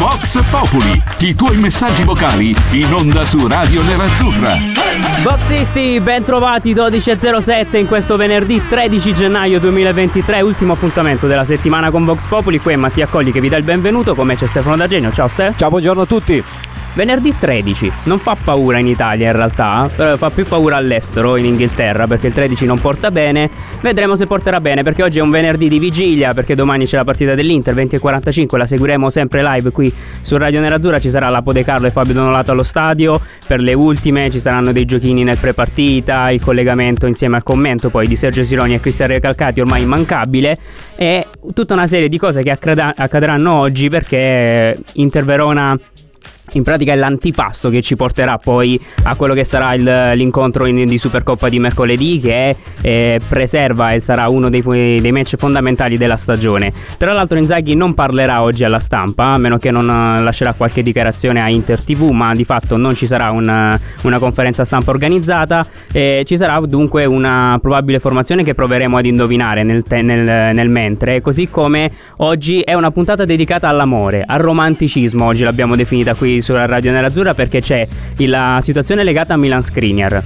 Vox Populi, i tuoi messaggi vocali in onda su Radio Nerazzurra. Boxisti, ben trovati 12.07 in questo venerdì 13 gennaio 2023, ultimo appuntamento della settimana con Vox Populi. Qui è Mattia Colli che vi dà il benvenuto, come c'è Stefano D'Agenio. Ciao Ste. Ciao, buongiorno a tutti. Venerdì 13, non fa paura in Italia in realtà, però fa più paura all'estero, in Inghilterra, perché il 13 non porta bene. Vedremo se porterà bene, perché oggi è un venerdì di vigilia, perché domani c'è la partita dell'Inter, 20.45, la seguiremo sempre live qui su Radio Nerazzurra, ci sarà Lapo De Carlo e Fabio Donolato allo stadio, per le ultime ci saranno dei giochini nel pre-partita, il collegamento insieme al commento poi di Sergio Sironi e Cristian Recalcati, ormai immancabile, e tutta una serie di cose che accadranno oggi perché Inter Verona in pratica è l'antipasto che ci porterà poi a quello che sarà il, l'incontro in, di Supercoppa di mercoledì che eh, preserva e sarà uno dei, dei, match fondamentali della stagione. Tra l'altro Inzaghi non parlerà oggi alla stampa, a meno che non lascerà qualche dichiarazione a Inter TV, ma di fatto non ci sarà una, una conferenza stampa organizzata e ci sarà dunque una probabile formazione che proveremo ad indovinare nel, nel, nel mentre, così come oggi è una puntata dedicata all'amore, al romanticismo, oggi l'abbiamo definita qui sulla Radio Nerazzurra perché c'è la situazione legata a Milan Skriniar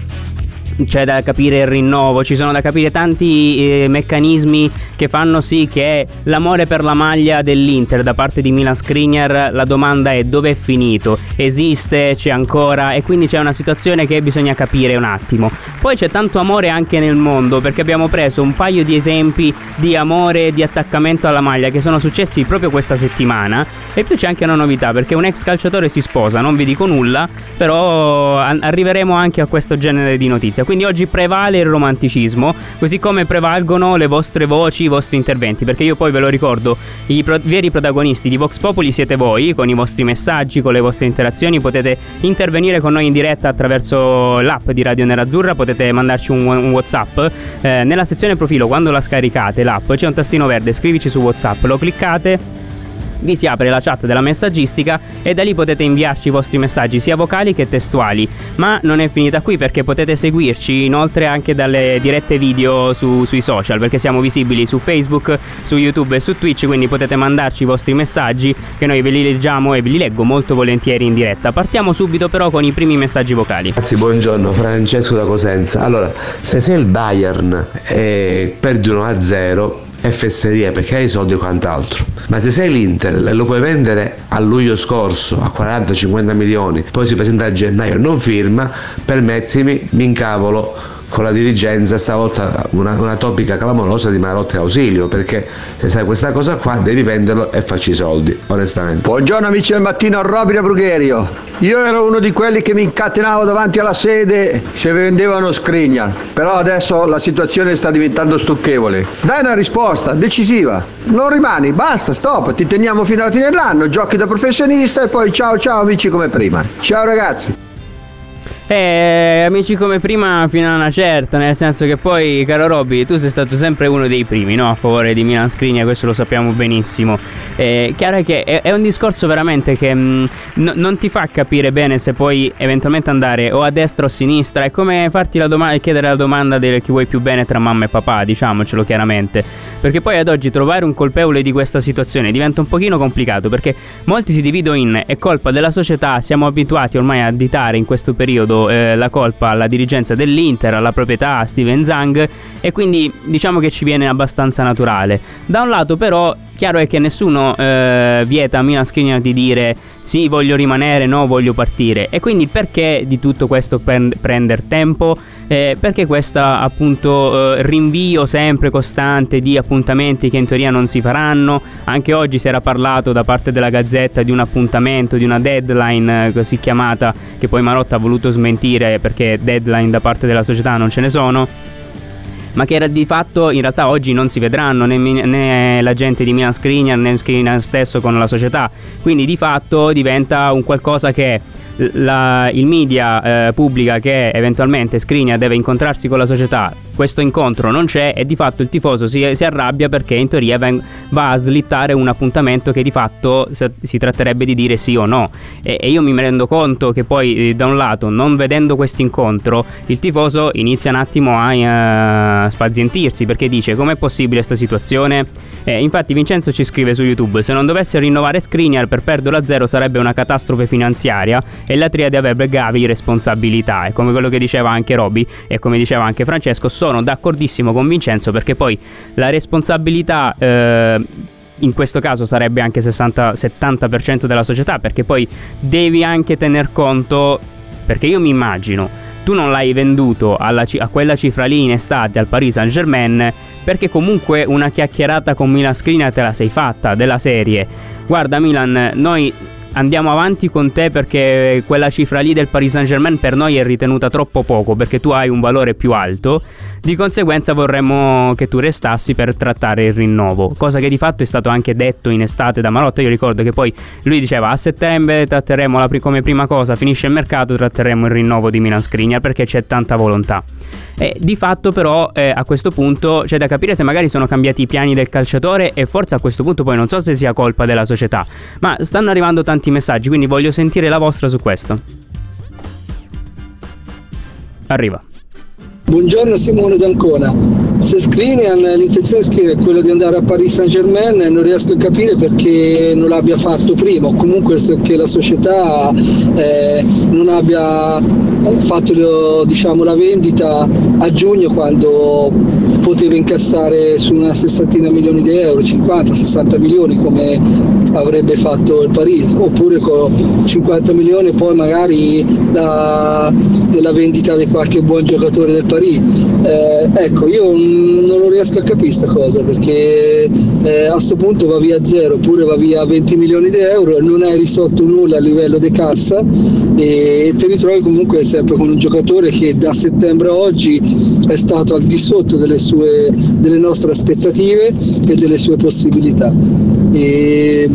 c'è da capire il rinnovo, ci sono da capire tanti eh, meccanismi che fanno sì che l'amore per la maglia dell'Inter da parte di Milan Skriniar, la domanda è dove è finito? Esiste? C'è ancora? E quindi c'è una situazione che bisogna capire un attimo. Poi c'è tanto amore anche nel mondo perché abbiamo preso un paio di esempi di amore e di attaccamento alla maglia che sono successi proprio questa settimana e più c'è anche una novità perché un ex calciatore si sposa, non vi dico nulla, però arriveremo anche a questo genere di quindi oggi prevale il romanticismo, così come prevalgono le vostre voci, i vostri interventi, perché io poi ve lo ricordo, i pro- veri protagonisti di Vox Populi siete voi, con i vostri messaggi, con le vostre interazioni, potete intervenire con noi in diretta attraverso l'app di Radio Nerazzurra, potete mandarci un, un WhatsApp, eh, nella sezione profilo quando la scaricate l'app c'è un tastino verde, scrivici su WhatsApp, lo cliccate vi si apre la chat della messaggistica e da lì potete inviarci i vostri messaggi sia vocali che testuali. Ma non è finita qui perché potete seguirci inoltre anche dalle dirette video su, sui social perché siamo visibili su Facebook, su YouTube e su Twitch, quindi potete mandarci i vostri messaggi che noi ve li leggiamo e ve li leggo molto volentieri in diretta. Partiamo subito però con i primi messaggi vocali. Grazie, buongiorno, Francesco da Cosenza. Allora, se sei il Bayern e perdi 1-0 e fesseria perché hai soldi e quant'altro. Ma se sei l'Inter e lo puoi vendere a luglio scorso a 40-50 milioni, poi si presenta a gennaio e non firma, permettimi, mi incavolo con la dirigenza stavolta una, una topica clamorosa di Marotta e Ausilio perché se sai questa cosa qua devi venderlo e farci i soldi onestamente. Buongiorno amici del mattino Robby da Brugherio. Io ero uno di quelli che mi incatenavo davanti alla sede se vendevano scrigna però adesso la situazione sta diventando stucchevole. Dai una risposta decisiva. Non rimani basta stop ti teniamo fino alla fine dell'anno giochi da professionista e poi ciao ciao amici come prima. Ciao ragazzi eh, amici come prima fino a una certa, nel senso che poi, caro Robby, tu sei stato sempre uno dei primi, no? A favore di Milan Skriniar, questo lo sappiamo benissimo. Eh, chiaro che è, è, un discorso veramente che mh, n- non ti fa capire bene se puoi eventualmente andare o a destra o a sinistra. È come farti la domanda chiedere la domanda di chi vuoi più bene tra mamma e papà, diciamocelo chiaramente. Perché poi ad oggi trovare un colpevole di questa situazione diventa un pochino complicato, perché molti si dividono in è colpa della società, siamo abituati ormai a ditare in questo periodo dato eh, la colpa alla dirigenza dell'Inter, alla proprietà, Steven Zang e quindi diciamo che ci viene abbastanza naturale. Da un lato però chiaro è che nessuno eh, vieta a Milan Skriniar di dire sì voglio rimanere, no voglio partire e quindi perché di tutto questo prend- prendere tempo? Eh, perché questo appunto eh, rinvio sempre costante di appuntamenti che in teoria non si faranno? Anche oggi si era parlato da parte della Gazzetta di un appuntamento, di una deadline eh, così chiamata che poi Marotta ha voluto smentire perché deadline da parte della società non ce ne sono ma che di fatto in realtà oggi non si vedranno né, né la gente di Milan Skriniar né Skriniar stesso con la società. Quindi di fatto diventa un qualcosa che la, il media eh, pubblica che eventualmente Skriniar deve incontrarsi con la società questo incontro non c'è e di fatto il tifoso si, si arrabbia perché in teoria ven- va a slittare un appuntamento che di fatto si tratterebbe di dire sì o no. E, e io mi rendo conto che poi eh, da un lato, non vedendo questo incontro, il tifoso inizia un attimo a uh, spazientirsi perché dice com'è possibile questa situazione? Eh, infatti Vincenzo ci scrive su YouTube, se non dovesse rinnovare Skriniar per perderlo a zero sarebbe una catastrofe finanziaria e la triade avrebbe gravi responsabilità. E come quello che diceva anche Roby e come diceva anche Francesco, sono d'accordissimo con Vincenzo perché poi la responsabilità... Eh, in questo caso sarebbe anche 60-70% della società perché poi devi anche tener conto perché io mi immagino tu non l'hai venduto alla, a quella cifra lì in estate al Paris Saint Germain perché comunque una chiacchierata con Milan Skriniar te la sei fatta della serie. Guarda Milan noi andiamo avanti con te perché quella cifra lì del Paris Saint Germain per noi è ritenuta troppo poco perché tu hai un valore più alto di conseguenza vorremmo che tu restassi per trattare il rinnovo, cosa che di fatto è stato anche detto in estate da Marotta. Io ricordo che poi lui diceva a settembre tratteremo la, come prima cosa, finisce il mercato, tratteremo il rinnovo di Milan Skriniar perché c'è tanta volontà. E di fatto però eh, a questo punto c'è da capire se magari sono cambiati i piani del calciatore e forse a questo punto poi non so se sia colpa della società, ma stanno arrivando tanti messaggi, quindi voglio sentire la vostra su questo. Arriva. Buongiorno Simone D'Ancona. Se Skriniar, l'intenzione di Skriniar è quella di andare a Paris Saint Germain, non riesco a capire perché non l'abbia fatto prima, o comunque che la società eh, non abbia fatto diciamo, la vendita a giugno quando poteva incassare su una sessantina milioni di euro, 50-60 milioni come avrebbe fatto il Paris, oppure con 50 milioni poi magari la, della vendita di qualche buon giocatore del Paris. Eh, ecco, io non lo riesco a capire questa cosa perché eh, a questo punto va via zero oppure va via 20 milioni di euro e non hai risolto nulla a livello di cassa e ti ritrovi comunque sempre con un giocatore che da settembre a oggi è stato al di sotto delle, sue, delle nostre aspettative e delle sue possibilità. E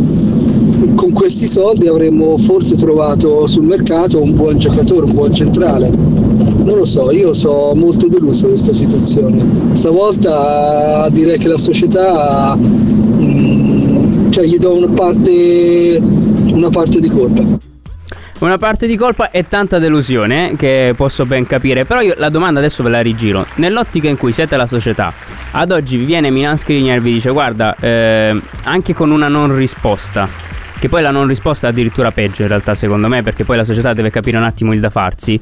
con questi soldi avremmo forse trovato sul mercato un buon giocatore, un buon centrale. Non lo so, io sono molto deluso di questa situazione. Stavolta direi che la società mm, cioè, gli do una parte, una parte di colpa. Una parte di colpa e tanta delusione, che posso ben capire. Però io la domanda adesso ve la rigiro. Nell'ottica in cui siete la società, ad oggi vi viene Milan Skriniar e vi dice guarda, eh, anche con una non risposta, che poi la non risposta è addirittura peggio in realtà secondo me, perché poi la società deve capire un attimo il da farsi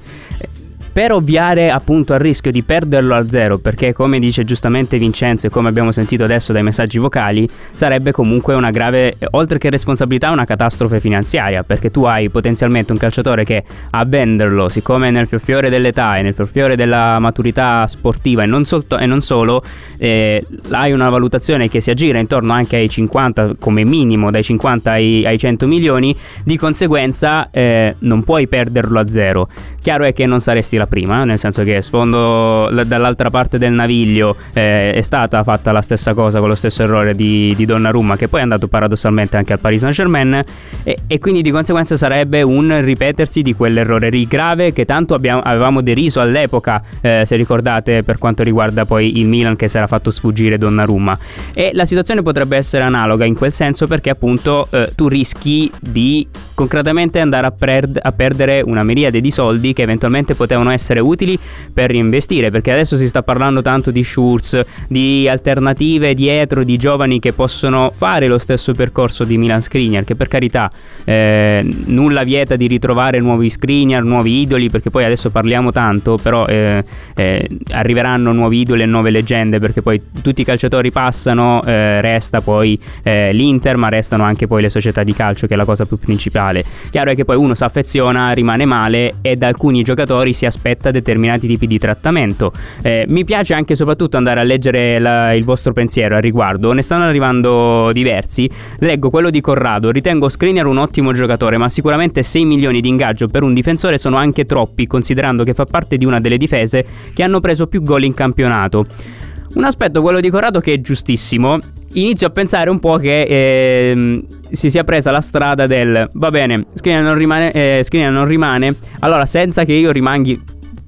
per ovviare appunto al rischio di perderlo al zero, perché come dice giustamente Vincenzo e come abbiamo sentito adesso dai messaggi vocali, sarebbe comunque una grave, oltre che responsabilità, una catastrofe finanziaria, perché tu hai potenzialmente un calciatore che a venderlo, siccome nel fiore dell'età e nel fiore della maturità sportiva e non, solto, e non solo, eh, hai una valutazione che si aggira intorno anche ai 50, come minimo dai 50 ai, ai 100 milioni, di conseguenza eh, non puoi perderlo a zero. Chiaro è che non saresti la prima, nel senso che sfondo dall'altra parte del naviglio eh, è stata fatta la stessa cosa con lo stesso errore di, di Donnarumma che poi è andato paradossalmente anche al Paris Saint Germain e, e, quindi di conseguenza sarebbe un ripetersi di quell'errore grave che tanto abbiamo, avevamo deriso all'epoca, eh, se ricordate per quanto riguarda poi il Milan che si era fatto sfuggire Donnarumma. E la situazione potrebbe essere analoga in quel senso perché appunto eh, tu rischi di concretamente andare a, per- a perdere una miriade di soldi che eventualmente potevano essere utili per reinvestire, perché adesso si sta parlando tanto di Schurz, di alternative dietro, di giovani che possono fare lo stesso percorso di Milan Skriniar, che per carità eh, nulla vieta di ritrovare nuovi Skriniar, nuovi idoli, perché poi adesso parliamo tanto, però eh, eh, arriveranno nuovi idoli e nuove leggende, perché poi tutti i calciatori passano, eh, resta poi eh, l'Inter, ma restano anche poi le società di calcio, che è la cosa più principale. Chiaro è che poi uno si affeziona, rimane male e da alcuni giocatori si aspetta determinati tipi di trattamento. Eh, mi piace anche e soprattutto andare a leggere la, il vostro pensiero al riguardo, ne stanno arrivando diversi. Leggo quello di Corrado, ritengo Skriniar un ottimo giocatore, ma sicuramente 6 milioni di ingaggio per un difensore sono anche troppi, considerando che fa parte di una delle difese che hanno preso più gol in campionato. Un aspetto, quello di Corrado, che è giustissimo. Inizio a pensare un po' che eh, si sia presa la strada del va bene, Skriniar non eh, non rimane allora senza che io rimanghi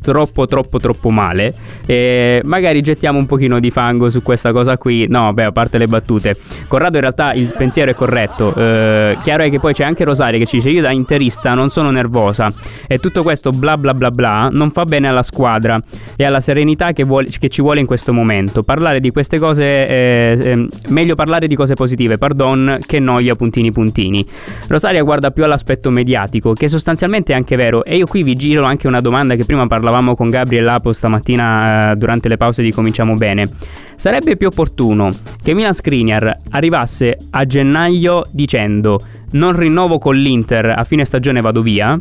troppo troppo troppo male. E magari gettiamo un pochino di fango su questa cosa qui. No, beh, a parte le battute. Corrado in realtà il pensiero è corretto. Eh, chiaro è che poi c'è anche Rosaria che ci dice io da interista non sono nervosa e tutto questo bla bla bla bla non fa bene alla squadra e alla serenità che, vuole, che ci vuole in questo momento. Parlare di queste cose, eh, eh, meglio parlare di cose positive, pardon, che noia puntini puntini. Rosaria guarda più all'aspetto mediatico, che sostanzialmente è anche vero. E io qui vi giro anche una domanda che prima parlavamo con Gabriel Lapo stamattina eh, durante le pause di Cominciamo Bene. Sarebbe più opportuno che Milan Skriniar arrivasse a gennaio dicendo non rinnovo con l'Inter, a fine stagione vado via,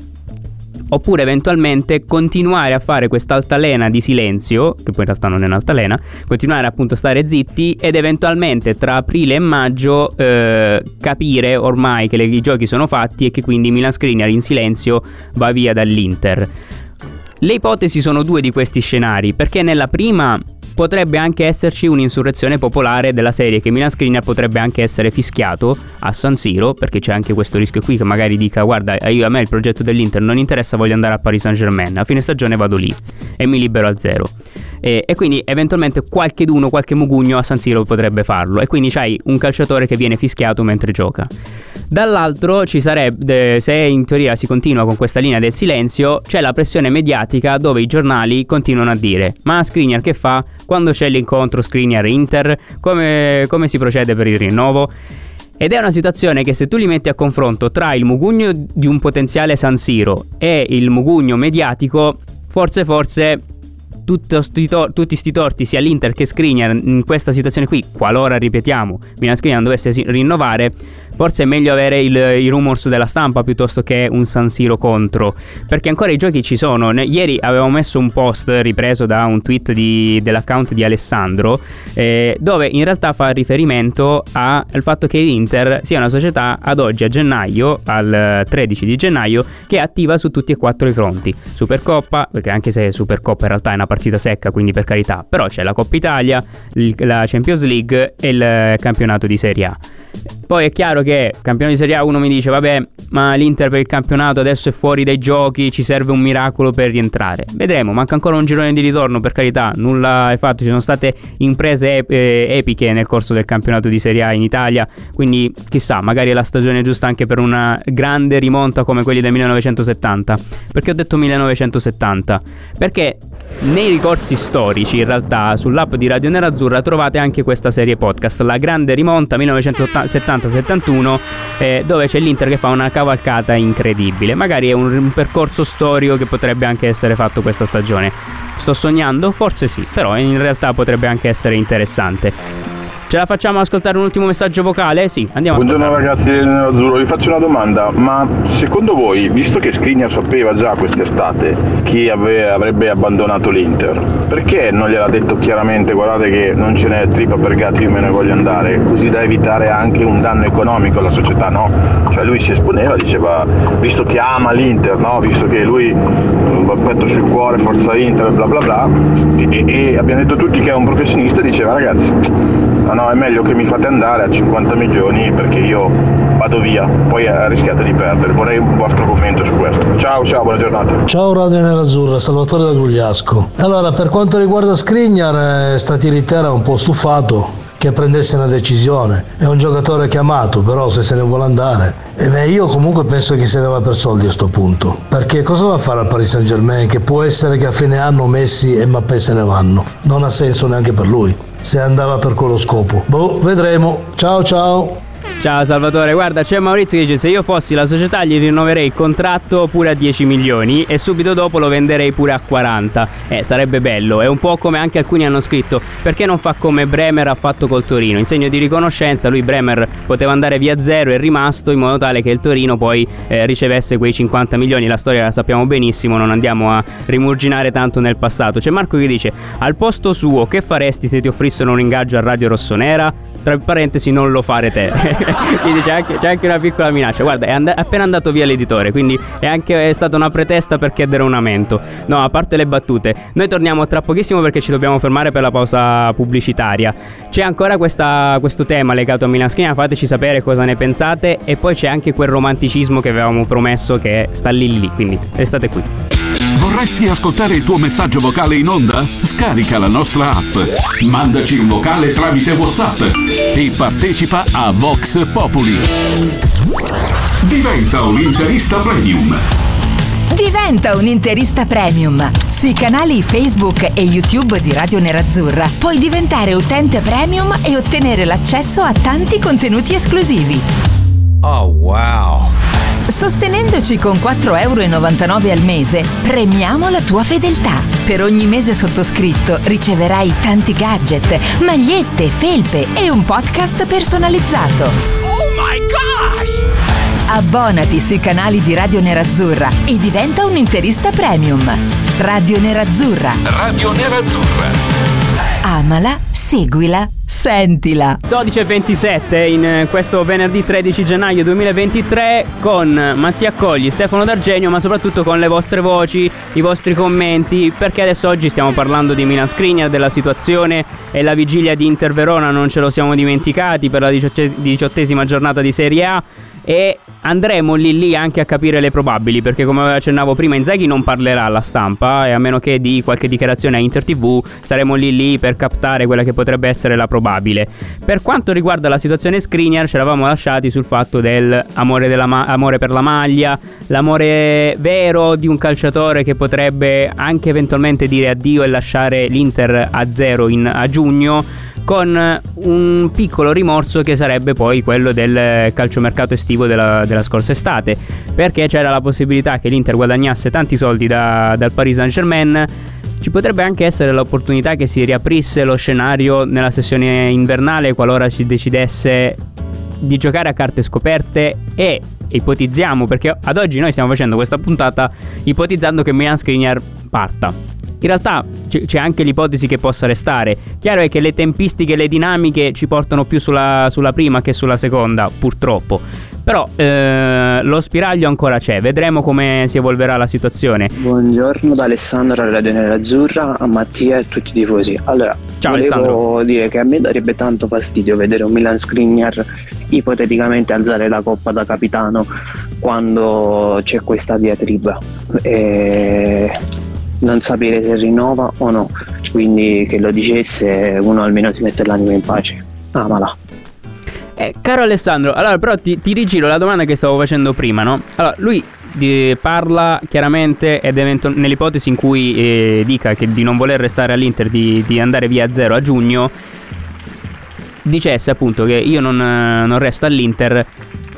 oppure eventualmente continuare a fare quest'altalena di silenzio, che poi in realtà non è un'altalena, continuare appunto a stare zitti ed eventualmente tra aprile e maggio eh, capire ormai che le, i giochi sono fatti e che quindi Milan Skriniar in silenzio va via dall'Inter. Le ipotesi sono due di questi scenari, perché nella prima potrebbe anche esserci un'insurrezione popolare della serie che Milan Skriniar potrebbe anche essere fischiato a San Siro perché c'è anche questo rischio qui che magari dica guarda io, a me il progetto dell'Inter non interessa voglio andare a Paris Saint Germain a fine stagione vado lì e mi libero a zero e, e quindi eventualmente qualche d'uno qualche mugugno a San Siro potrebbe farlo e quindi c'hai un calciatore che viene fischiato mentre gioca Dall'altro ci sarebbe, se in teoria si continua con questa linea del silenzio, c'è la pressione mediatica dove i giornali continuano a dire ma Skriniar che fa? Quando c'è l'incontro Skriniar-Inter? Come, come si procede per il rinnovo? Ed è una situazione che se tu li metti a confronto tra il mugugno di un potenziale San Siro e il mugugno mediatico, forse forse sti tor- tutti sti torti sia l'Inter che Skriniar in questa situazione qui, qualora ripetiamo, Milan Skriniar dovesse rinnovare, forse è meglio avere il, i rumors della stampa piuttosto che un San Siro contro, perché ancora i giochi ci sono. Ne- ieri avevo messo un post ripreso da un tweet di, dell'account di Alessandro, eh, dove in realtà fa riferimento al fatto che l'Inter sia una società ad oggi a gennaio, al 13 di gennaio, che è attiva su tutti e quattro i fronti. Supercoppa, perché anche se Supercoppa in realtà è una partita secca, quindi per carità, però c'è la Coppa Italia, la Champions League e il campionato di Serie A. Poi è chiaro che campione di Serie A uno mi dice vabbè ma l'Inter per il campionato adesso è fuori dai giochi, ci serve un miracolo per rientrare. Vedremo, manca ancora un girone di ritorno per carità, nulla è fatto, ci sono state imprese eh, epiche nel corso del campionato di Serie A in Italia, quindi chissà, magari è la stagione giusta anche per una grande rimonta come quelli del 1970. Perché ho detto 1970? Perché nei ricorsi storici, in realtà, sull'app di Radio Nerazzurra trovate anche questa serie podcast, La Grande Rimonta 1970-71, eh, dove c'è l'Inter che fa una cavalcata incredibile. Magari è un, un percorso storico che potrebbe anche essere fatto questa stagione. Sto sognando? Forse sì, però in realtà potrebbe anche essere interessante. Ce la facciamo ascoltare un ultimo messaggio vocale? Sì, andiamo a Buongiorno ragazzi del Nerazzurro, vi faccio una domanda, ma secondo voi, visto che Skriniar sapeva già quest'estate chi ave- avrebbe abbandonato l'Inter, perché non gliel'ha detto chiaramente guardate che non ce n'è trippa per gatti, io me ne voglio andare, così da evitare anche un danno economico alla società, no? Cioè lui si esponeva, diceva, visto che ama l'Inter, no? Visto che lui va petto sul cuore, forza Inter, bla bla bla, e, e abbiamo detto tutti che è un professionista, diceva ragazzi, no, no, è meglio che mi fate andare a 50 milioni perché io vado via, poi eh, rischiate di perdere. Vorrei un vostro commento su questo. Ciao, ciao, buona giornata. Ciao Radio Nerazzurra, Salvatore da Gugliasco. Allora, per quanto riguarda Skriniar, eh, Statiri era un po' stufato che prendesse una decisione. È un giocatore chiamato, però se se ne vuole andare. E beh, io comunque penso che se ne va per soldi a sto punto. Perché cosa va a fare al Paris Saint Germain? Che può essere che a fine anno Messi e Mappé se ne vanno. Non ha senso neanche per lui. Se andava per quello scopo. Boh, vedremo. Ciao ciao. Ciao Salvatore, guarda c'è Maurizio che dice se io fossi la società gli rinnoverei il contratto pure a 10 milioni e subito dopo lo venderei pure a 40. Eh, sarebbe bello, è un po' come anche alcuni hanno scritto perché non fa come Bremer ha fatto col Torino, in segno di riconoscenza lui Bremer poteva andare via zero e è rimasto in modo tale che il Torino poi eh, ricevesse quei 50 milioni, la storia la sappiamo benissimo, non andiamo a rimurginare tanto nel passato. C'è Marco che dice al posto suo che faresti se ti offrissero un ingaggio a Radio Rossonera? Tra parentesi non lo fare te. quindi c'è anche, c'è anche, una piccola minaccia. Guarda, è and- appena andato via l'editore, quindi è anche è stata una pretesta per chiedere un aumento. No, a parte le battute, noi torniamo tra pochissimo perché ci dobbiamo fermare per la pausa pubblicitaria. C'è ancora questa, questo tema legato a Milan Schiena, fateci sapere cosa ne pensate. E poi c'è anche quel romanticismo che avevamo promesso che sta lì lì, quindi restate qui. Vorresti ascoltare il tuo messaggio vocale in onda? Scarica la nostra app, mandaci un vocale tramite WhatsApp e partecipa a Vox Populi. Diventa un interista premium. Diventa un interista premium. Sui canali Facebook e YouTube di Radio Nerazzurra puoi diventare utente premium e ottenere l'accesso a tanti contenuti esclusivi. Oh wow! Sostenendoci con 4,99 euro al mese, premiamo la tua fedeltà. Per ogni mese sottoscritto riceverai tanti gadget, magliette, felpe e un podcast personalizzato. Oh my gosh! Abbonati sui canali di Radio Nerazzurra e diventa un interista premium. Radio Nerazzurra. Radio Nerazzurra. Amala, seguila, sentila. 12.27 in eh, questo venerdì 13 gennaio 2023 con Mattia Cogli, Stefano D'Argenio, ma soprattutto con le vostre voci, i vostri commenti, perché adesso oggi stiamo parlando di Milan Skriniar, della situazione e la vigilia di Inter Verona, non ce lo siamo dimenticati per la diciotte- diciottesima giornata di Serie A e andremo lì lì anche a capire le probabili perché come accennavo prima Inzaghi non parlerà alla stampa e a meno che di qualche dichiarazione a Inter TV saremo lì lì per captare quella che potrebbe essere la probabile. Per quanto riguarda la situazione Skriniar ci eravamo lasciati sul fatto del amore, della ma- per la maglia l'amore vero di un calciatore che potrebbe anche eventualmente dire addio e lasciare l'Inter a zero in, a giugno con un piccolo rimorso che sarebbe poi quello del calciomercato estivo della, della scorsa estate, perché c'era la possibilità che l'Inter guadagnasse tanti soldi da, dal Paris Saint Germain. Ci potrebbe anche essere l'opportunità che si riaprisse lo scenario nella sessione invernale qualora si decidesse di giocare a carte scoperte e ipotizziamo, perché ad oggi noi stiamo facendo questa puntata ipotizzando che Milan Skriniar parta. In realtà c- c'è anche l'ipotesi che possa restare. Chiaro è che le tempistiche e le dinamiche ci portano più sulla, sulla prima che sulla seconda, purtroppo. Però eh, lo spiraglio ancora c'è, vedremo come si evolverà la situazione. Buongiorno da Alessandro alla Radio Nerazzurra, a Mattia e a tutti i tifosi. Allora, Ciao, volevo Alessandro. dire che a me darebbe tanto fastidio vedere un Milan Skriniar ipoteticamente alzare la coppa da capitano quando c'è questa diatriba e non sapere se rinnova o no. Quindi che lo dicesse uno almeno si mette l'anima in pace. Amala. Eh, caro Alessandro, allora però ti, ti rigiro la domanda che stavo facendo prima, no? Allora, lui di- parla chiaramente ed eventu- nell'ipotesi in cui eh, dica che di non voler restare all'Inter, di, di andare via a zero a giugno, dicesse appunto che io non, non resto all'Inter.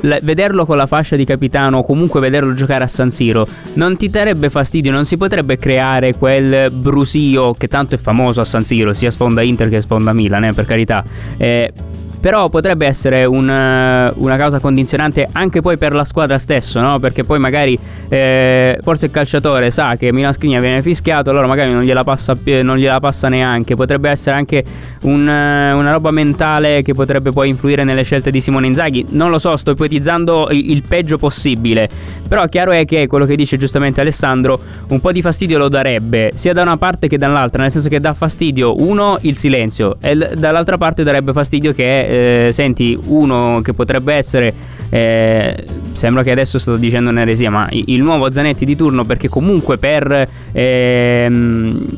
L- vederlo con la fascia di capitano o comunque vederlo giocare a San Siro non ti darebbe fastidio, non si potrebbe creare quel brusio che tanto è famoso a San Siro, sia sfonda Inter che sfonda Milan, eh, per carità. Eh, però potrebbe essere un, eh, una causa condizionante anche poi per la squadra stesso, no? Perché poi magari eh, forse il calciatore sa che Milan Skriniar viene fischiato, allora magari non gliela passa, non gliela passa neanche. Potrebbe essere anche un, eh, una roba mentale che potrebbe poi influire nelle scelte di Simone Inzaghi. Non lo so, sto ipotizzando il peggio possibile. Però chiaro è che quello che dice giustamente Alessandro, un po' di fastidio lo darebbe, sia da una parte che dall'altra, nel senso che dà fastidio uno il silenzio e dall'altra parte darebbe fastidio che eh, senti uno che potrebbe essere eh, sembra che adesso sto dicendo un'eresia, ma il nuovo Zanetti di turno perché comunque per, ehm,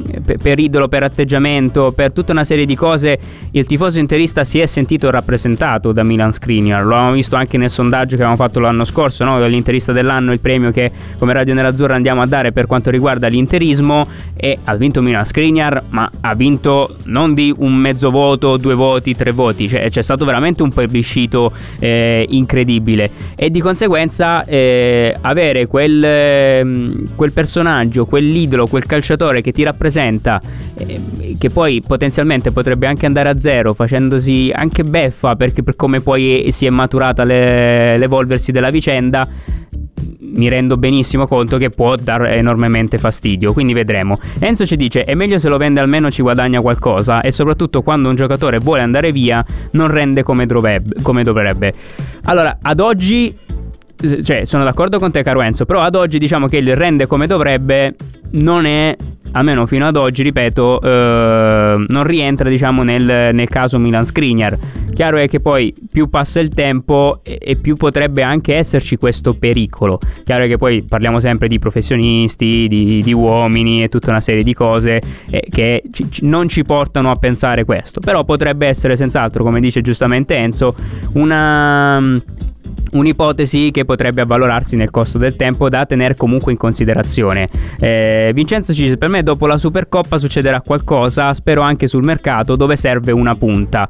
per idolo, per atteggiamento, per tutta una serie di cose il tifoso interista si è sentito rappresentato da Milan Skriniar. Lo abbiamo visto anche nel sondaggio che avevamo fatto l'anno scorso, no? dell'interista dell'anno, il premio che come Radio Nerazzurra andiamo a dare per quanto riguarda l'interismo e ha vinto Milan Skriniar, ma ha vinto non di un mezzo voto, due voti, tre voti, cioè c'è stato veramente un plebiscito eh, incredibile. E di conseguenza eh, avere quel, ehm, quel personaggio, quell'idolo, quel calciatore che ti rappresenta, eh, che poi potenzialmente potrebbe anche andare a zero facendosi anche beffa perché per come poi si è maturata le- l'evolversi della vicenda mi rendo benissimo conto che può dar enormemente fastidio, quindi vedremo. Enzo ci dice: è meglio se lo vende almeno ci guadagna qualcosa e soprattutto quando un giocatore vuole andare via non rende come dovrebbe. Come dovrebbe. Allora, ad oggi, cioè, sono d'accordo con te, caro Enzo, però ad oggi diciamo che il rende come dovrebbe non è almeno fino ad oggi, ripeto, eh, non rientra diciamo nel, nel, caso Milan Skriniar. Chiaro è che poi più passa il tempo e, e, più potrebbe anche esserci questo pericolo. Chiaro è che poi parliamo sempre di professionisti, di, di uomini e tutta una serie di cose eh, che ci, non ci portano a pensare questo. Però potrebbe essere senz'altro, come dice giustamente Enzo, una un'ipotesi che potrebbe avvalorarsi nel corso del tempo da tenere comunque in considerazione. Eh, Vincenzo ci dice: Per me, dopo la Supercoppa succederà qualcosa. Spero anche sul mercato dove serve una punta.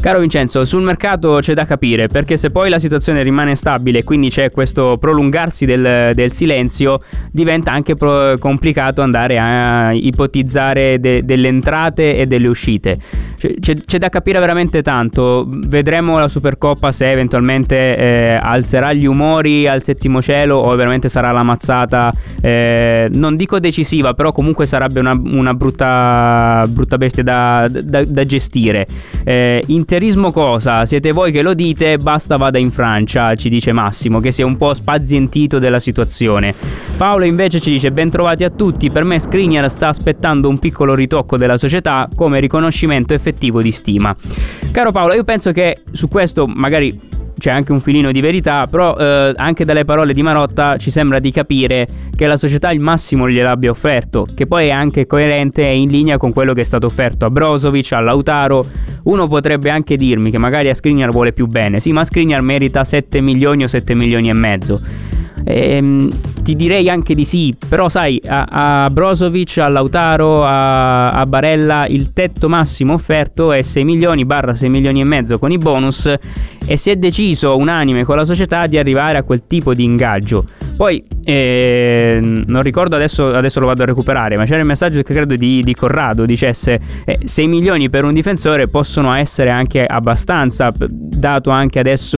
Caro Vincenzo, sul mercato c'è da capire perché se poi la situazione rimane stabile e quindi c'è questo prolungarsi del, del silenzio, diventa anche pro- complicato andare a ipotizzare de- delle entrate e delle uscite. C'è, c'è, da capire veramente tanto. Vedremo la Supercoppa se eventualmente eh, alzerà gli umori al settimo cielo o veramente sarà la mazzata, eh, non dico decisiva, però comunque sarebbe una, una brutta, brutta bestia da, da, da gestire. Eh, in interismo cosa? Siete voi che lo dite, basta vada in Francia, ci dice Massimo, che si è un po' spazientito della situazione. Paolo invece ci dice, ben trovati a tutti, per me Skriniar sta aspettando un piccolo ritocco della società come riconoscimento effettivo di stima. Caro Paolo, io penso che su questo magari c'è anche un filino di verità, però eh, anche dalle parole di Marotta ci sembra di capire che la società il massimo gliel'abbia offerto, che poi è anche coerente e in linea con quello che è stato offerto a Brozovic, a Lautaro. Uno potrebbe anche dirmi che magari a Skriniar vuole più bene, sì, ma Skriniar merita 7 milioni o 7 milioni e mezzo. Ehm, ti direi anche di sì, però sai, a, a Brozovic, a Lautaro, a, a, Barella il tetto massimo offerto è 6 milioni barra 6 milioni e mezzo con i bonus e si è deciso unanime con la società di arrivare a quel tipo di ingaggio. Poi eh, non ricordo adesso, adesso lo vado a recuperare, ma c'era il messaggio che credo di, di Corrado dicesse eh, 6 milioni per un difensore possono essere anche abbastanza, dato anche adesso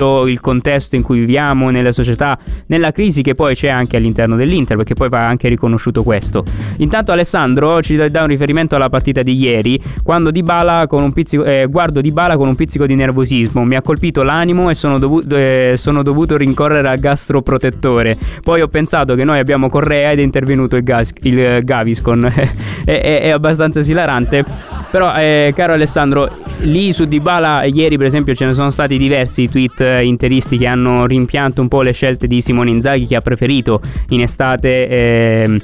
il contesto in cui viviamo, nella società, nella crisi che poi c'è anche all'interno dell'Inter, perché poi va anche riconosciuto questo. Intanto Alessandro ci dà un riferimento alla partita di ieri, quando Dybala con un pizzico, eh, guardo Dybala con un pizzico di nervosismo, mi ha colpito l'animo e sono, dovuto, eh, sono dovuto rincorrere al gastroprotettore. Poi ho pensato che noi abbiamo Correa ed è intervenuto il, gas, il Gaviscon, è, è, è, abbastanza esilarante. Però, eh, caro Alessandro, lì su Dybala ieri per esempio ce ne sono stati diversi tweet interisti che hanno rimpianto un po' le scelte di Simone Inzaghi che ha preferito in estate eh,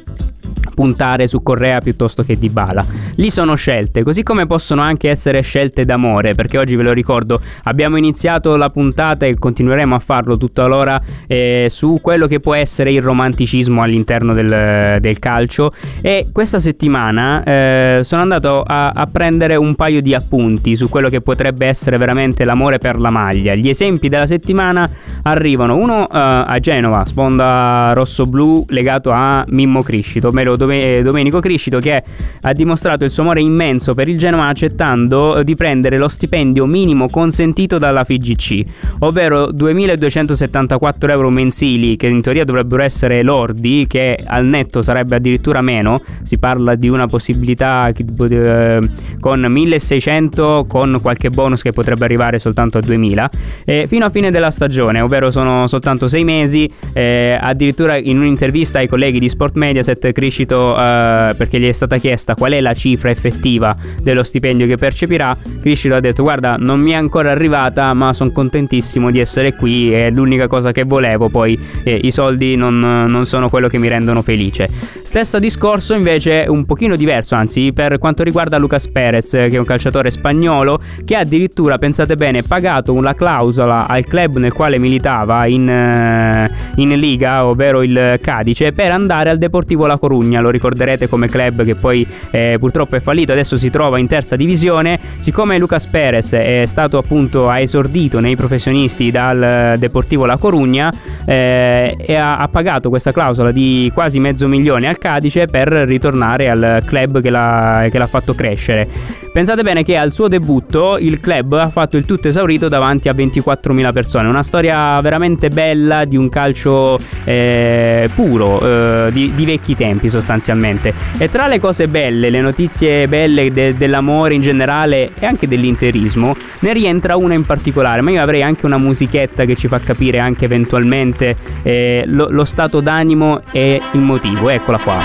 puntare su Correa piuttosto che di Bala. Lì sono scelte, così come possono anche essere scelte d'amore, perché oggi ve lo ricordo, abbiamo iniziato la puntata e continueremo a farlo tutta l'ora eh, su quello che può essere il romanticismo all'interno del, del calcio e questa settimana eh, sono andato a, a, prendere un paio di appunti su quello che potrebbe essere veramente l'amore per la maglia. Gli esempi della settimana arrivano, uno eh, a Genova, sponda rosso-blu legato a Mimmo Criscito, me lo Domenico Criscito che ha dimostrato il suo amore immenso per il Genoa accettando di prendere lo stipendio minimo consentito dalla FIGC, ovvero 2.274 euro mensili che in teoria dovrebbero essere lordi, che al netto sarebbe addirittura meno, si parla di una possibilità eh, con 1.600 con qualche bonus che potrebbe arrivare soltanto a 2.000, eh, fino a fine della stagione, ovvero sono soltanto 6 mesi, eh, addirittura in un'intervista ai colleghi di Sport Mediaset Criscito chiesto, uh, perché gli è stata chiesta qual è la cifra effettiva dello stipendio che percepirà, Criscito ha detto guarda non mi è ancora arrivata ma sono contentissimo di essere qui, è l'unica cosa che volevo, poi eh, i soldi non, non, sono quello che mi rendono felice. Stesso discorso invece un pochino diverso, anzi per quanto riguarda Lucas Perez che è un calciatore spagnolo che ha addirittura, pensate bene, pagato una clausola al club nel quale militava in, uh, in Liga, ovvero il Cadice, per andare al Deportivo La Corugna lo ricorderete come club che poi eh, purtroppo è fallito, adesso si trova in terza divisione. Siccome Lucas Perez è stato appunto ha esordito nei professionisti dal Deportivo La Corugna eh, e ha, ha, pagato questa clausola di quasi mezzo milione al Cadice per ritornare al club che l'ha, che l'ha fatto crescere. Pensate bene che al suo debutto il club ha fatto il tutto esaurito davanti a 24.000 persone, una storia veramente bella di un calcio eh, puro, eh, di, di, vecchi tempi sostanzialmente. E tra le cose belle, le notizie belle de, dell'amore in generale e anche dell'interismo, ne rientra una in particolare, ma io avrei anche una musichetta che ci fa capire anche eventualmente eh, lo, lo stato d'animo e il motivo. Eccola qua.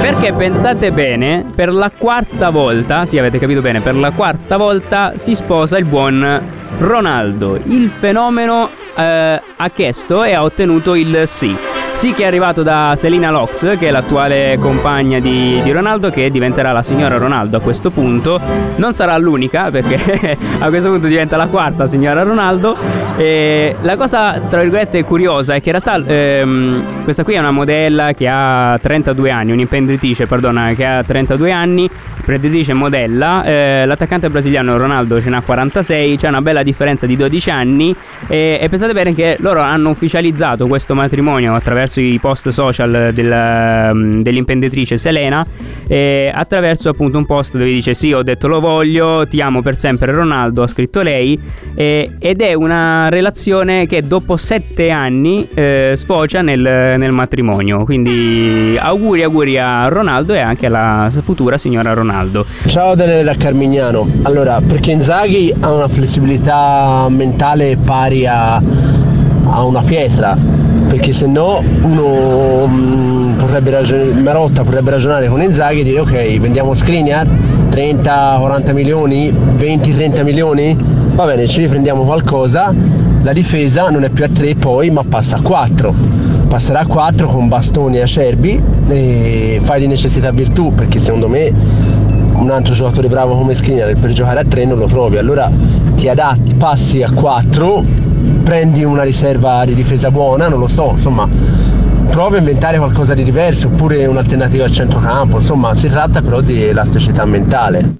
Perché pensate bene, per la quarta volta, sì avete capito bene, per la quarta volta si sposa il buon Ronaldo. Il fenomeno eh, ha chiesto e ha ottenuto il sì. Sì che è arrivato da Selina Lox, che è l'attuale compagna di, di, Ronaldo, che diventerà la signora Ronaldo a questo punto. Non sarà l'unica, perché a questo punto diventa la quarta signora Ronaldo. E la cosa, tra virgolette, curiosa è che in realtà ehm, questa qui è una modella che ha 32 anni, un'imprenditrice, perdona, che ha 32 anni, imprenditrice modella. Eh, l'attaccante brasiliano Ronaldo ce n'ha 46, c'è una bella differenza di 12 anni. E, e pensate bene che loro hanno ufficializzato questo matrimonio attraverso attraverso i post social del, mm, dell'imprenditrice Selena e attraverso appunto un post dove dice sì ho detto lo voglio, ti amo per sempre Ronaldo, ha scritto lei e, ed è una relazione che dopo sette anni eh, sfocia nel, nel, matrimonio. Quindi auguri auguri a Ronaldo e anche alla futura signora Ronaldo. Ciao Daniele da Carmignano. Allora perché Inzaghi ha una flessibilità mentale pari a, a una pietra perché se no uno mh, potrebbe ragionare, Marotta potrebbe ragionare con Inzaghi e dire ok vendiamo Skriniar 30-40 milioni 20-30 milioni? Va bene ci riprendiamo qualcosa. La difesa non è più a 3 poi ma passa a 4 passerà a 4 con bastoni e acerbi e fai di necessità virtù perché secondo me un altro giocatore bravo come Skriniar per giocare a 3 non lo trovi allora ti adatti passi a 4 prendi una riserva di difesa buona, non lo so, insomma, prova a inventare qualcosa di diverso oppure un'alternativa al centrocampo, insomma, si tratta però di elasticità mentale.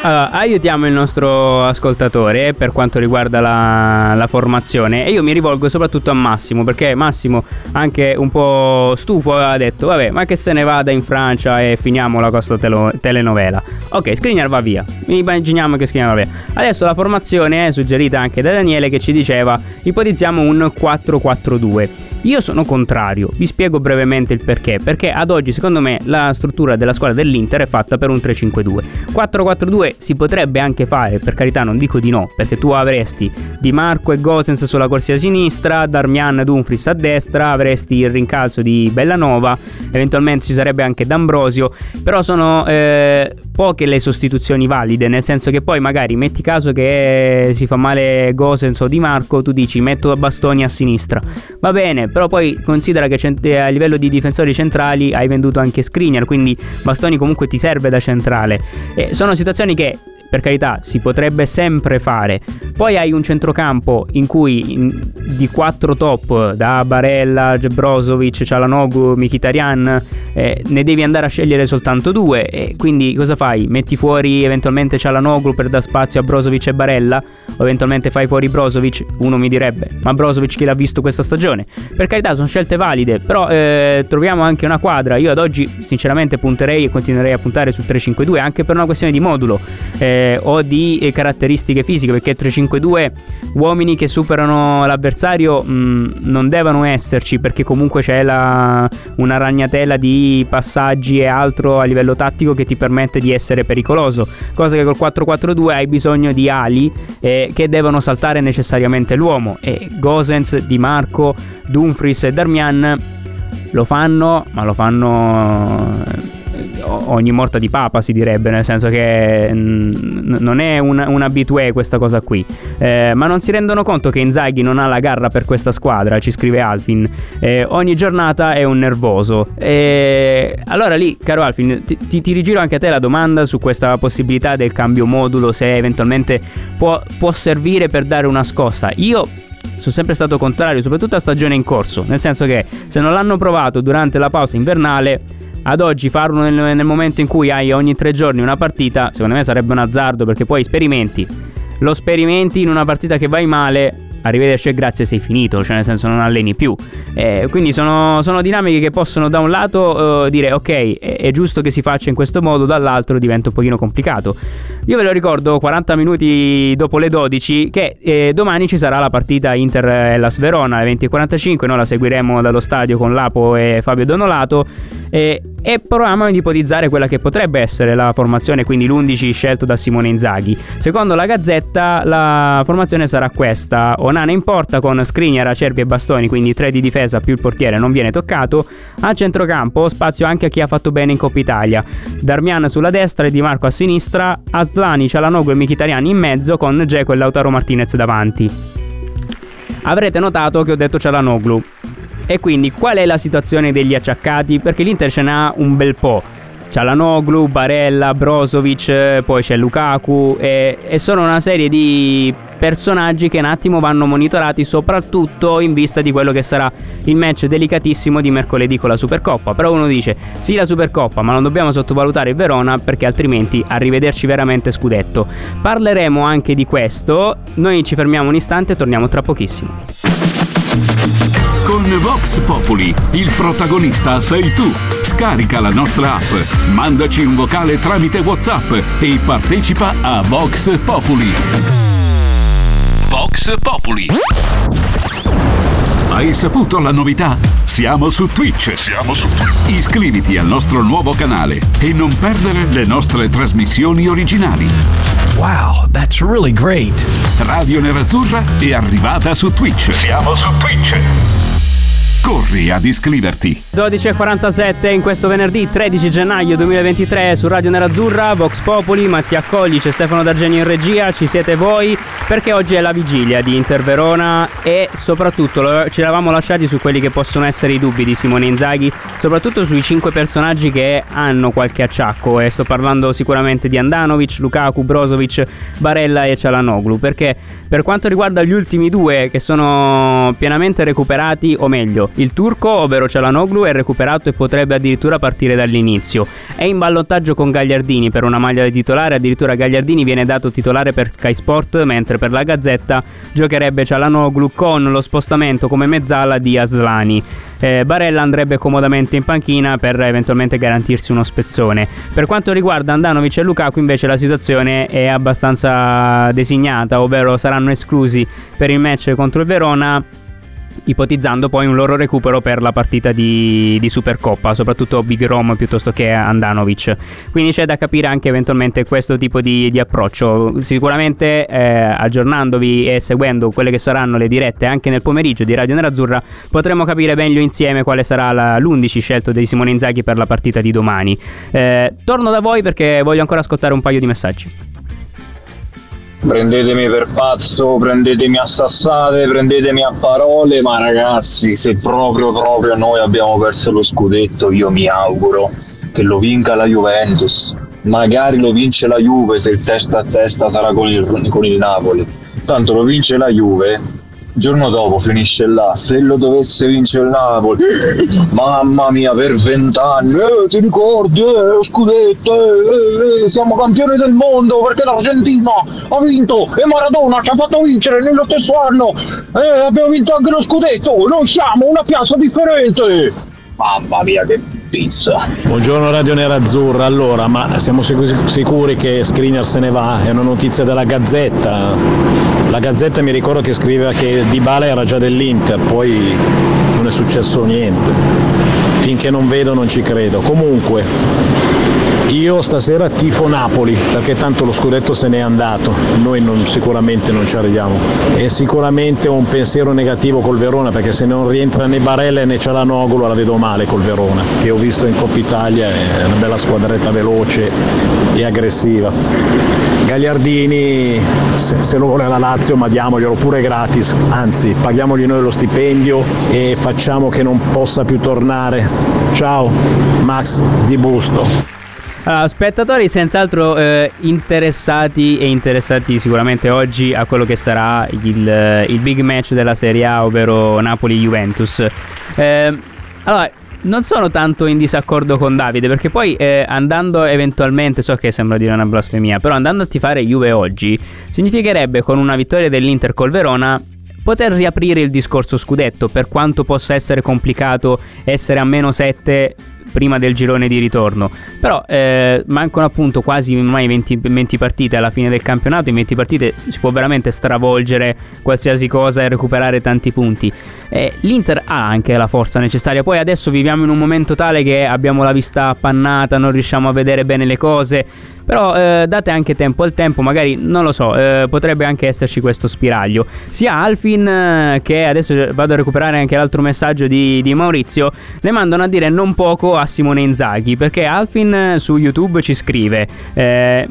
Allora, aiutiamo il nostro ascoltatore per quanto riguarda la, la, formazione e io mi rivolgo soprattutto a Massimo perché Massimo anche un po' stufo aveva detto vabbè ma che se ne vada in Francia e finiamo la costa telo- telenovela ok Skriniar va via immaginiamo che Skriniar va via adesso la formazione è suggerita anche da Daniele che ci diceva ipotizziamo un 4-4-2 io sono contrario, vi spiego brevemente il perché. Perché ad oggi, secondo me, la struttura della squadra dell'Inter è fatta per un 3-5-2. 4-4-2 si potrebbe anche fare, per carità, non dico di no, perché tu avresti Di Marco e Gosens sulla corsia sinistra, Darmian e Dumfries a destra, avresti il rincalzo di Bellanova, eventualmente ci sarebbe anche D'Ambrosio, però sono eh, poche le sostituzioni valide, nel senso che poi magari metti caso che si fa male Gosens o Di Marco, tu dici metto bastoni a sinistra. Va bene, però poi considera che eh, a livello di difensori centrali hai venduto anche Skriniar, quindi Bastoni comunque ti serve da centrale. E sono situazioni che per carità, si potrebbe sempre fare. Poi hai un centrocampo in cui in, di quattro top, da Barella, Brozovic, Cialanoglu, Mkhitaryan, eh, ne devi andare a scegliere soltanto due. E quindi cosa fai? Metti fuori eventualmente Cialanoglu per dar spazio a Brozovic e Barella? O eventualmente fai fuori Brozovic? Uno mi direbbe, ma Brozovic chi l'ha visto questa stagione? Per carità, sono scelte valide, però eh, troviamo anche una quadra. Io ad oggi sinceramente punterei e continuerei a puntare sul 3-5-2 anche per una questione di modulo. Eh, eh, o di eh, caratteristiche fisiche, perché 3-5-2 uomini che superano l'avversario mh, mm, non devono esserci, perché comunque c'è la, una ragnatela di passaggi e altro a livello tattico che ti permette di essere pericoloso, cosa che col 4-4-2 hai bisogno di ali eh, che devono saltare necessariamente l'uomo. E Gosens, Di Marco, Dumfries e Darmian lo fanno, ma lo fanno ogni morta di papa si direbbe, nel senso che n- non è un, un abitué questa cosa qui. Eh, ma non si rendono conto che Inzaghi non ha la garra per questa squadra, ci scrive Alfin. Eh, ogni giornata è un nervoso. E allora lì, caro Alfin, ti, ti, ti, rigiro anche a te la domanda su questa possibilità del cambio modulo, se eventualmente può, può servire per dare una scossa. Io sono sempre stato contrario, soprattutto a stagione in corso, nel senso che se non l'hanno provato durante la pausa invernale, ad oggi farlo nel, nel momento in cui hai ogni tre giorni una partita, secondo me sarebbe un azzardo perché poi sperimenti. Lo sperimenti in una partita che vai male, arrivederci e grazie sei finito, cioè nel senso non alleni più. Eh, quindi sono, sono, dinamiche che possono da un lato uh, dire ok è, è, giusto che si faccia in questo modo, dall'altro diventa un pochino complicato. Io ve lo ricordo 40 minuti dopo le 12 che eh, domani ci sarà la partita Inter-Las Verona alle 20.45, noi la seguiremo dallo stadio con Lapo e Fabio Donolato eh, e proviamo ad ipotizzare quella che potrebbe essere la formazione, quindi l'11 scelto da Simone Inzaghi. Secondo la Gazzetta la formazione sarà questa, Onana in porta con Skriniar, Acerbi e Bastoni, quindi tre di difesa più il portiere non viene toccato. A centrocampo spazio anche a chi ha fatto bene in Coppa Italia. Darmian sulla destra e Di Marco a sinistra, Aslani, Cialanoglu e Mkhitaryan in mezzo con Geco e Lautaro Martinez davanti. Avrete notato che ho detto Cialanoglu. E quindi qual è la situazione degli acciaccati? Perché l'Inter ce n'ha un bel po'. Cialanoglu, Barella, Brozovic, poi c'è Lukaku e, e, sono una serie di personaggi che un attimo vanno monitorati soprattutto in vista di quello che sarà il match delicatissimo di mercoledì con la Supercoppa. Però uno dice sì la Supercoppa ma non dobbiamo sottovalutare il Verona perché altrimenti arrivederci veramente scudetto. Parleremo anche di questo, noi ci fermiamo un istante e torniamo tra pochissimo. Con Vox Populi, il protagonista sei tu. Scarica la nostra app, mandaci un vocale tramite WhatsApp e partecipa a Vox Populi. Vox Populi. Hai saputo la novità? Siamo su Twitch. Siamo su Twitch. Iscriviti al nostro nuovo canale e non perdere le nostre trasmissioni originali. Wow, that's really great. Radio Nerazzurra è arrivata su Twitch. Siamo su Twitch. Corri ad iscriverti. 12.47 in questo venerdì 13 gennaio 2023 su Radio Nerazzurra, Vox Populi, Mattia Collice, Stefano D'Argenio in regia, ci siete voi perché oggi è la vigilia di Inter Verona e soprattutto ci eravamo lasciati su quelli che possono essere i dubbi di Simone Inzaghi, soprattutto sui cinque personaggi che hanno qualche acciacco e sto parlando sicuramente di Andanovic, Lukaku, Brozovic, Barella e Cialanoglu perché per quanto riguarda gli ultimi due che sono pienamente recuperati o meglio il turco, ovvero Cialanoglu, è recuperato e potrebbe addirittura partire dall'inizio. È in ballottaggio con Gagliardini per una maglia di titolare, addirittura Gagliardini viene dato titolare per Sky Sport, mentre per la Gazzetta giocherebbe Cialanoglu con lo spostamento come mezzala di Aslani. Eh, Barella andrebbe comodamente in panchina per eventualmente garantirsi uno spezzone. Per quanto riguarda Andanovic e Lukaku invece la situazione è abbastanza designata, ovvero saranno esclusi per il match contro il Verona ipotizzando poi un loro recupero per la partita di, di Supercoppa, soprattutto Big Rom piuttosto che Andanovic. Quindi c'è da capire anche eventualmente questo tipo di, di approccio. Sicuramente eh, aggiornandovi e seguendo quelle che saranno le dirette anche nel pomeriggio di Radio Nerazzurra potremo capire meglio insieme quale sarà la, l'11 scelto di Simone Inzaghi per la partita di domani. Eh, torno da voi perché voglio ancora ascoltare un paio di messaggi. Prendetemi per pazzo, prendetemi a sassate, prendetemi a parole, ma ragazzi, se proprio proprio noi abbiamo perso lo scudetto, io mi auguro che lo vinca la Juventus. Magari lo vince la Juve se il testa a testa sarà con il, con il Napoli. Tanto lo vince la Juve, giorno dopo finisce là. Se lo dovesse vincere il Napoli, mamma mia, per vent'anni, eh, ti ricordi, eh, scudetto, eh, eh, siamo campioni del mondo perché l'Argentina ha vinto e Maradona ci ha fatto vincere nello stesso anno. Eh, abbiamo vinto anche lo scudetto, noi siamo una piazza differente. Mamma mia, che pizza. Buongiorno Radio Nerazzurra, allora, ma siamo sicuri che Skriniar se ne va? È una notizia della Gazzetta. La Gazzetta mi ricordo che scriveva che Dybala era già dell'Inter, poi non è successo niente. Finché non vedo non ci credo. Comunque, io stasera tifo Napoli perché tanto lo scudetto se n'è andato, noi non, sicuramente non ci arriviamo. E sicuramente ho un pensiero negativo col Verona perché se non rientra né Barella né Cialanoglu la vedo male col Verona, che ho visto in Coppa Italia, è una bella squadretta veloce e aggressiva. Gagliardini, se, se, lo vuole la Lazio, ma diamoglielo pure gratis, anzi paghiamogli noi lo stipendio e facciamo che non possa più tornare. Ciao, Max Di Busto. Allora, spettatori senz'altro eh, interessati e interessati sicuramente oggi a quello che sarà il, il big match della Serie A, ovvero Napoli-Juventus. Eh, allora, non sono tanto in disaccordo con Davide perché poi eh, andando eventualmente, so che sembra dire una blasfemia, però andando a tifare Juve oggi significherebbe con una vittoria dell'Inter col Verona poter riaprire il discorso scudetto per quanto possa essere complicato essere a meno 7 prima del girone di ritorno. Però eh, mancano appunto quasi ormai 20, 20, partite alla fine del campionato. In 20 partite si può veramente stravolgere qualsiasi cosa e recuperare tanti punti. Eh, L'Inter ha anche la forza necessaria. Poi adesso viviamo in un momento tale che abbiamo la vista appannata, non riusciamo a vedere bene le cose. Però eh, date anche tempo al tempo, magari non lo so, eh, potrebbe anche esserci questo spiraglio. Sia Alfin eh, che adesso vado a recuperare anche l'altro messaggio di, di Maurizio, le mandano a dire non poco a Simone Inzaghi, perché Alfin eh, su YouTube ci scrive... Eh,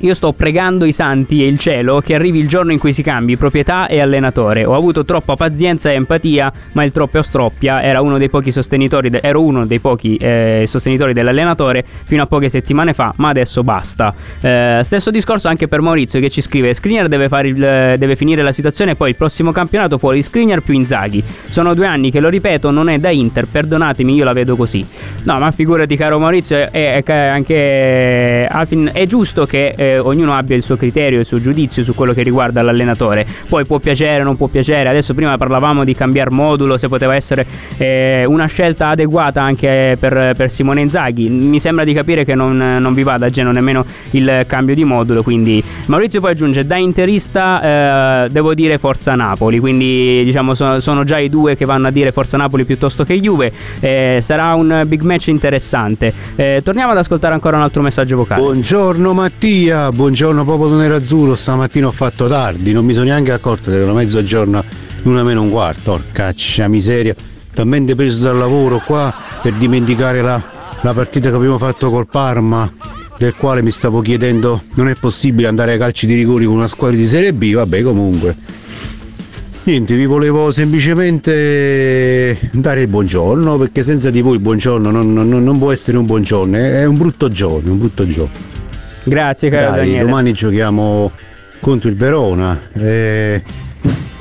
io sto pregando i santi e il cielo che arrivi il giorno in cui si cambi proprietà e allenatore. Ho avuto troppa pazienza e empatia, ma il troppo stroppia. Era uno dei pochi sostenitori, de- ero uno dei pochi eh, sostenitori dell'allenatore fino a poche settimane fa, ma adesso basta. Eh, stesso discorso anche per Maurizio che ci scrive: Skriniar deve, il, deve, finire la situazione, poi il prossimo campionato fuori Skriniar più Inzaghi. Sono due anni che lo ripeto, non è da Inter, perdonatemi, io la vedo così. No, ma figurati, caro Maurizio, è, è anche Alfin, è giusto che eh, ognuno abbia il suo criterio, il suo giudizio su quello che riguarda l'allenatore. Poi può piacere o non può piacere. Adesso prima parlavamo di cambiare modulo, se poteva essere eh, una scelta adeguata anche per, per, Simone Inzaghi. Mi sembra di capire che non, non vi vada a geno nemmeno il cambio di modulo. Quindi Maurizio poi aggiunge da interista eh, devo dire Forza Napoli. Quindi diciamo sono, sono, già i due che vanno a dire Forza Napoli piuttosto che Juve. Eh, sarà un big match interessante. Eh, torniamo ad ascoltare ancora un altro messaggio vocale. Buongiorno Mattia Mattia, buongiorno popolo nerazzurro, stamattina ho fatto tardi, non mi sono neanche accorto che erano mezzogiorno, una meno un quarto, orcaccia miseria, talmente preso dal lavoro qua per dimenticare la, la partita che abbiamo fatto col Parma, del quale mi stavo chiedendo non è possibile andare ai calci di rigori con una squadra di Serie B, vabbè comunque. Niente, vi volevo semplicemente dare il buongiorno perché senza di voi il buongiorno non, non, non può essere un buongiorno, è un brutto giorno, un brutto giorno. Grazie caro Dai, Daniele. Domani giochiamo contro il Verona. E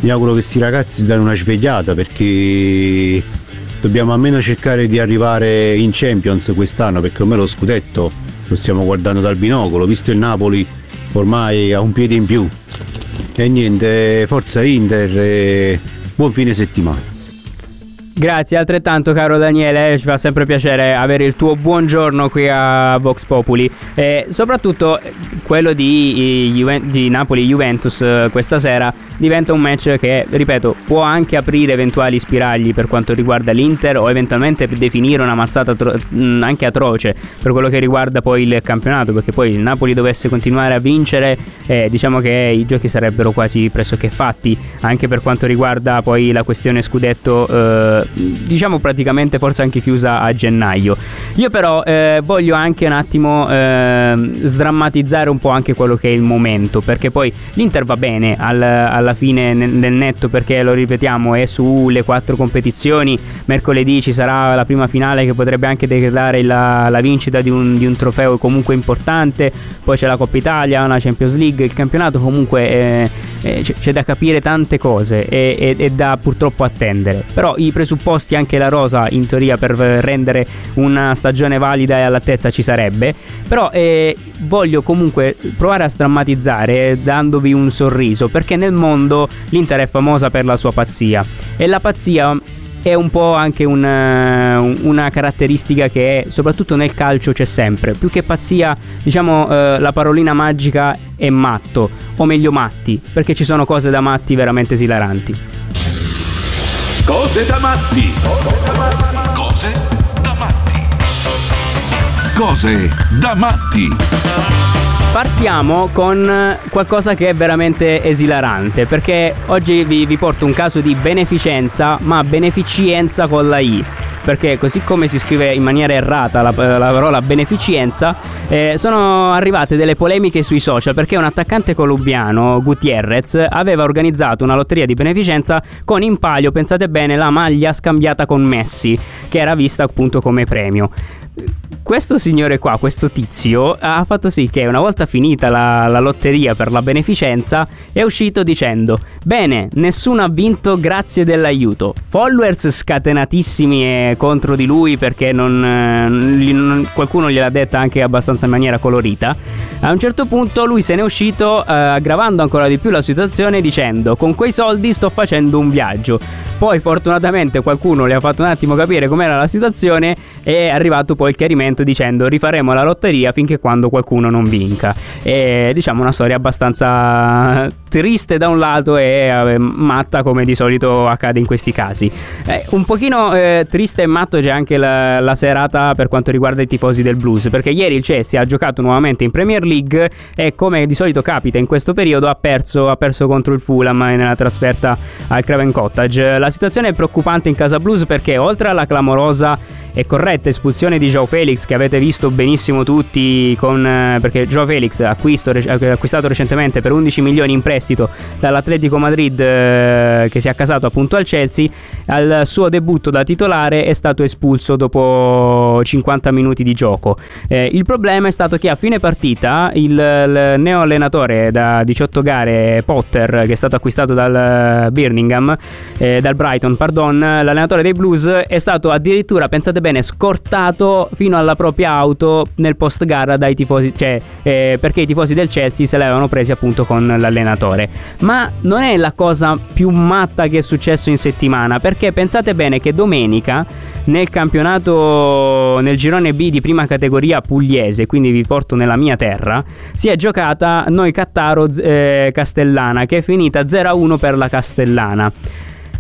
mi auguro che questi ragazzi si danno una svegliata perché dobbiamo almeno cercare di arrivare in Champions quest'anno perché ormai lo scudetto lo stiamo guardando dal binocolo, visto il Napoli ormai ha un piede in più. E niente, forza Inter e buon fine settimana. Grazie altrettanto caro Daniele, ci fa sempre piacere avere il tuo buongiorno qui a Vox Populi. E soprattutto eh, quello di, di Napoli-Juventus eh, questa sera diventa un match che, ripeto, può anche aprire eventuali spiragli per quanto riguarda l'Inter o eventualmente definire una mazzata atro- anche atroce per quello che riguarda poi il campionato perché poi il Napoli dovesse continuare a vincere eh, diciamo che i giochi sarebbero quasi pressoché fatti anche per quanto riguarda poi la questione scudetto eh, diciamo praticamente forse anche chiusa a gennaio. Io però eh, voglio anche un attimo eh, sdrammatizzare un po' anche quello che è il momento, perché poi l'Inter va bene al, alla fine nel, netto perché lo ripetiamo è sulle quattro competizioni, mercoledì ci sarà la prima finale che potrebbe anche decretare la, la vincita di un, di un, trofeo comunque importante, poi c'è la Coppa Italia, una Champions League, il campionato comunque eh, eh c'è da capire tante cose e, e, e da purtroppo attendere, però i presupposti anche la rosa in teoria per rendere una stagione valida e all'altezza ci sarebbe. Però eh, voglio comunque provare a strammatizzare dandovi un sorriso perché nel mondo l'Inter è famosa per la sua pazzia e la pazzia è un po' anche una, una, caratteristica che soprattutto nel calcio c'è sempre. Più che pazzia, diciamo eh, la parolina magica è matto, o meglio matti, perché ci sono cose da matti veramente esilaranti. Cose da matti. Cose da matti. Cose da matti. Partiamo con qualcosa che è veramente esilarante, perché oggi vi, vi porto un caso di beneficenza, ma beneficienza con la I. Perché così come si scrive in maniera errata la, la parola beneficenza, eh, sono arrivate delle polemiche sui social perché un attaccante colombiano, Gutierrez, aveva organizzato una lotteria di beneficenza con in palio, pensate bene, la maglia scambiata con Messi, che era vista appunto come premio. questo signore qua, questo tizio, ha fatto sì che una volta finita la, la, lotteria per la beneficenza è uscito dicendo Bene, nessuno ha vinto grazie dell'aiuto. Followers scatenatissimi eh, contro di lui perché non, non, qualcuno gliel'ha detta anche abbastanza in maniera colorita. A un certo punto lui se n'è uscito eh, aggravando ancora di più la situazione dicendo Con quei soldi sto facendo un viaggio. Poi fortunatamente qualcuno le ha fatto un attimo capire com'era la situazione e è arrivato poi il chiarimento dicendo rifaremo la lotteria finché quando qualcuno non vinca. E diciamo una storia abbastanza triste da un lato e eh, matta come di solito accade in questi casi. Eh, un pochino eh, triste e matto c'è anche la, la, serata per quanto riguarda i tifosi del Blues, perché ieri il Chelsea ha giocato nuovamente in Premier League e come di solito capita in questo periodo ha perso, ha perso contro il Fulham nella trasferta al Craven Cottage. La situazione è preoccupante in casa Blues perché oltre alla clamorosa e corretta espulsione di Joe Felix che avete visto benissimo tutti con, eh, perché Joe Felix acquisto, acquistato recentemente per 11 milioni in prestito dall'Atletico Madrid eh, che si è accasato appunto al Chelsea al suo debutto da titolare è stato espulso dopo 50 minuti di gioco eh, il problema è stato che a fine partita il, il neo allenatore da 18 gare Potter che è stato acquistato dal Birmingham eh, dal Brighton pardon l'allenatore dei Blues è stato addirittura pensate bene scortato fino alla propria auto nel post gara dai tifosi, cioè eh, perché i tifosi del Chelsea se l'avevano presi appunto con l'allenatore. Ma non è la cosa più matta che è successo in settimana, perché pensate bene che domenica nel campionato nel girone B di prima categoria pugliese, quindi vi porto nella mia terra, si è giocata noi Cattaro eh, Castellana che è finita 0-1 per la Castellana.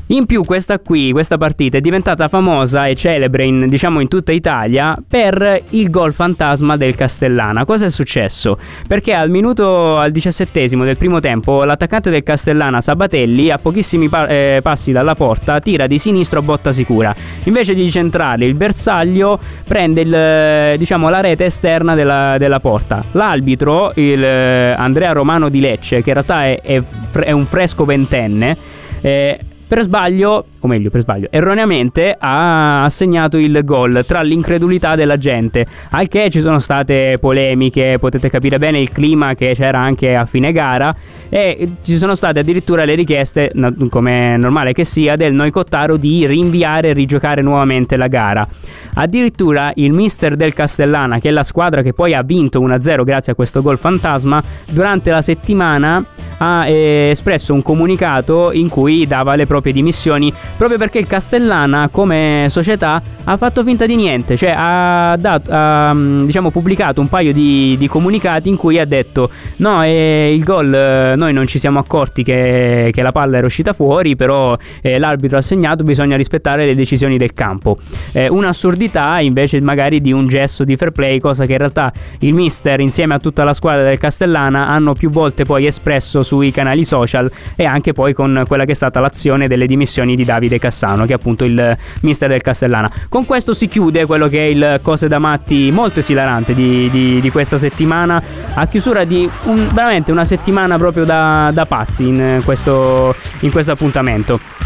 In più questa qui, questa partita è diventata famosa e celebre in, diciamo in tutta Italia per il gol fantasma del Castellana. Cosa è successo? Perché al minuto al diciassettesimo del primo tempo l'attaccante del Castellana Sabatelli a pochissimi pa- eh, passi dalla porta tira di sinistro botta sicura. Invece di centrare il bersaglio prende il, diciamo, la rete esterna della, della porta. L'arbitro, il eh, Andrea Romano di Lecce, che in realtà è, è, è un fresco ventenne, eh, per sbaglio, o meglio per sbaglio, erroneamente ha assegnato il gol tra l'incredulità della gente, al che ci sono state polemiche, potete capire bene il clima che c'era anche a fine gara e ci sono state addirittura le richieste, come normale che sia, del Noicottaro di rinviare e rigiocare nuovamente la gara. Addirittura il mister del Castellana, che è la squadra che poi ha vinto 1-0 grazie a questo gol fantasma, durante la settimana ha eh, espresso un comunicato in cui dava le proprie dimissioni proprio perché il Castellana come società ha fatto finta di niente, cioè ha, dato, ha mm, diciamo, pubblicato un paio di, di, comunicati in cui ha detto no, eh, il gol eh, noi non ci siamo accorti che, che, la palla era uscita fuori, però eh, l'arbitro ha segnato, bisogna rispettare le decisioni del campo. Eh, un'assurdità invece magari di un gesto di fair play, cosa che in realtà il mister insieme a tutta la squadra del Castellana hanno più volte poi espresso sui canali social e anche poi con quella che è stata l'azione delle dimissioni di Davide Cassano, che è appunto il mister del Castellana. Con questo si chiude quello che è il Cose da Matti molto esilarante di, di, di questa settimana, a chiusura di un, veramente una settimana proprio da, da pazzi in questo, in questo appuntamento.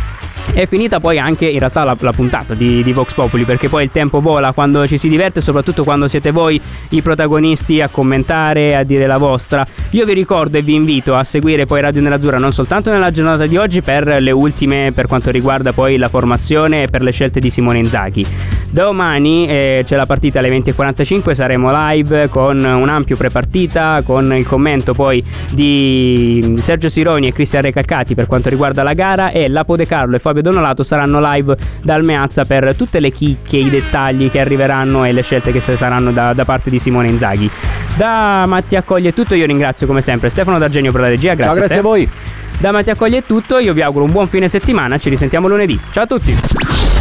È finita poi anche in realtà la, la puntata di, di, Vox Populi perché poi il tempo vola quando ci si diverte soprattutto quando siete voi i protagonisti a commentare, a dire la vostra. Io vi ricordo e vi invito a seguire poi Radio Nerazzurra non soltanto nella giornata di oggi per le ultime per quanto riguarda poi la formazione e per le scelte di Simone Inzaghi. Domani eh, c'è la partita alle 20.45, saremo live con un ampio prepartita, con il commento poi di Sergio Sironi e Cristian Recalcati per quanto riguarda la gara e Lapo De Carlo e Fabio Donolato saranno live dal Meazza per tutte le chicche, i dettagli che arriveranno e le scelte che saranno da, da parte di Simone Inzaghi. Da Mattia Accoglie è tutto, io ringrazio come sempre Stefano D'Argenio per la regia, grazie. Ciao, grazie a voi. Da Mattia Accoglie è tutto, io vi auguro un buon fine settimana, ci risentiamo lunedì. Ciao a tutti.